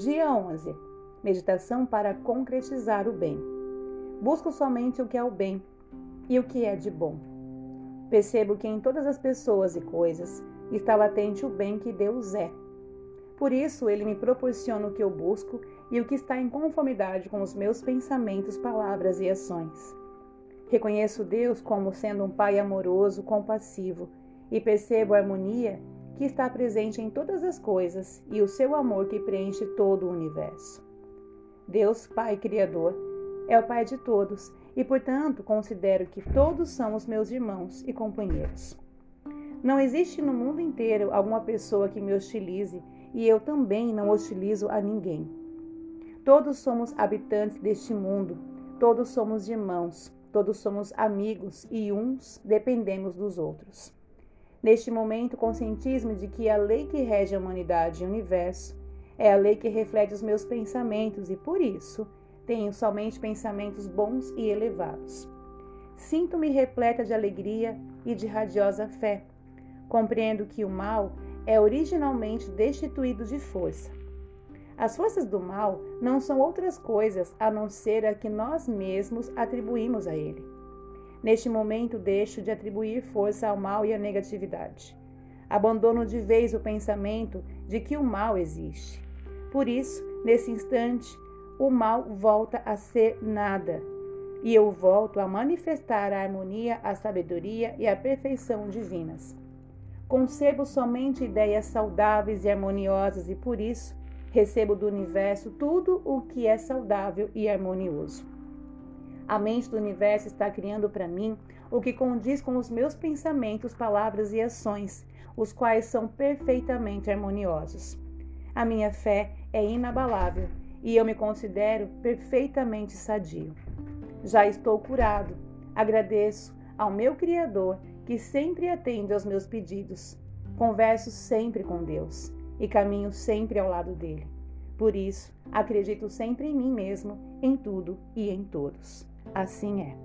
Dia 11. Meditação para concretizar o bem. Busco somente o que é o bem e o que é de bom. Percebo que em todas as pessoas e coisas está latente o bem que Deus é. Por isso, ele me proporciona o que eu busco e o que está em conformidade com os meus pensamentos, palavras e ações. Reconheço Deus como sendo um Pai amoroso, compassivo e percebo a harmonia que está presente em todas as coisas e o seu amor que preenche todo o universo. Deus, Pai Criador, é o Pai de todos e, portanto, considero que todos são os meus irmãos e companheiros. Não existe no mundo inteiro alguma pessoa que me hostilize e eu também não hostilizo a ninguém. Todos somos habitantes deste mundo, todos somos irmãos, todos somos amigos e uns dependemos dos outros. Neste momento, conscientismo de que a lei que rege a humanidade e o universo é a lei que reflete os meus pensamentos e, por isso, tenho somente pensamentos bons e elevados. Sinto-me repleta de alegria e de radiosa fé. Compreendo que o mal é originalmente destituído de força. As forças do mal não são outras coisas a não ser a que nós mesmos atribuímos a ele. Neste momento, deixo de atribuir força ao mal e à negatividade. Abandono de vez o pensamento de que o mal existe. Por isso, nesse instante, o mal volta a ser nada, e eu volto a manifestar a harmonia, a sabedoria e a perfeição divinas. Concebo somente ideias saudáveis e harmoniosas e por isso recebo do universo tudo o que é saudável e harmonioso. A mente do universo está criando para mim o que condiz com os meus pensamentos, palavras e ações, os quais são perfeitamente harmoniosos. A minha fé é inabalável e eu me considero perfeitamente sadio. Já estou curado. Agradeço ao meu Criador que sempre atende aos meus pedidos. Converso sempre com Deus e caminho sempre ao lado dele. Por isso, acredito sempre em mim mesmo, em tudo e em todos. Assim é.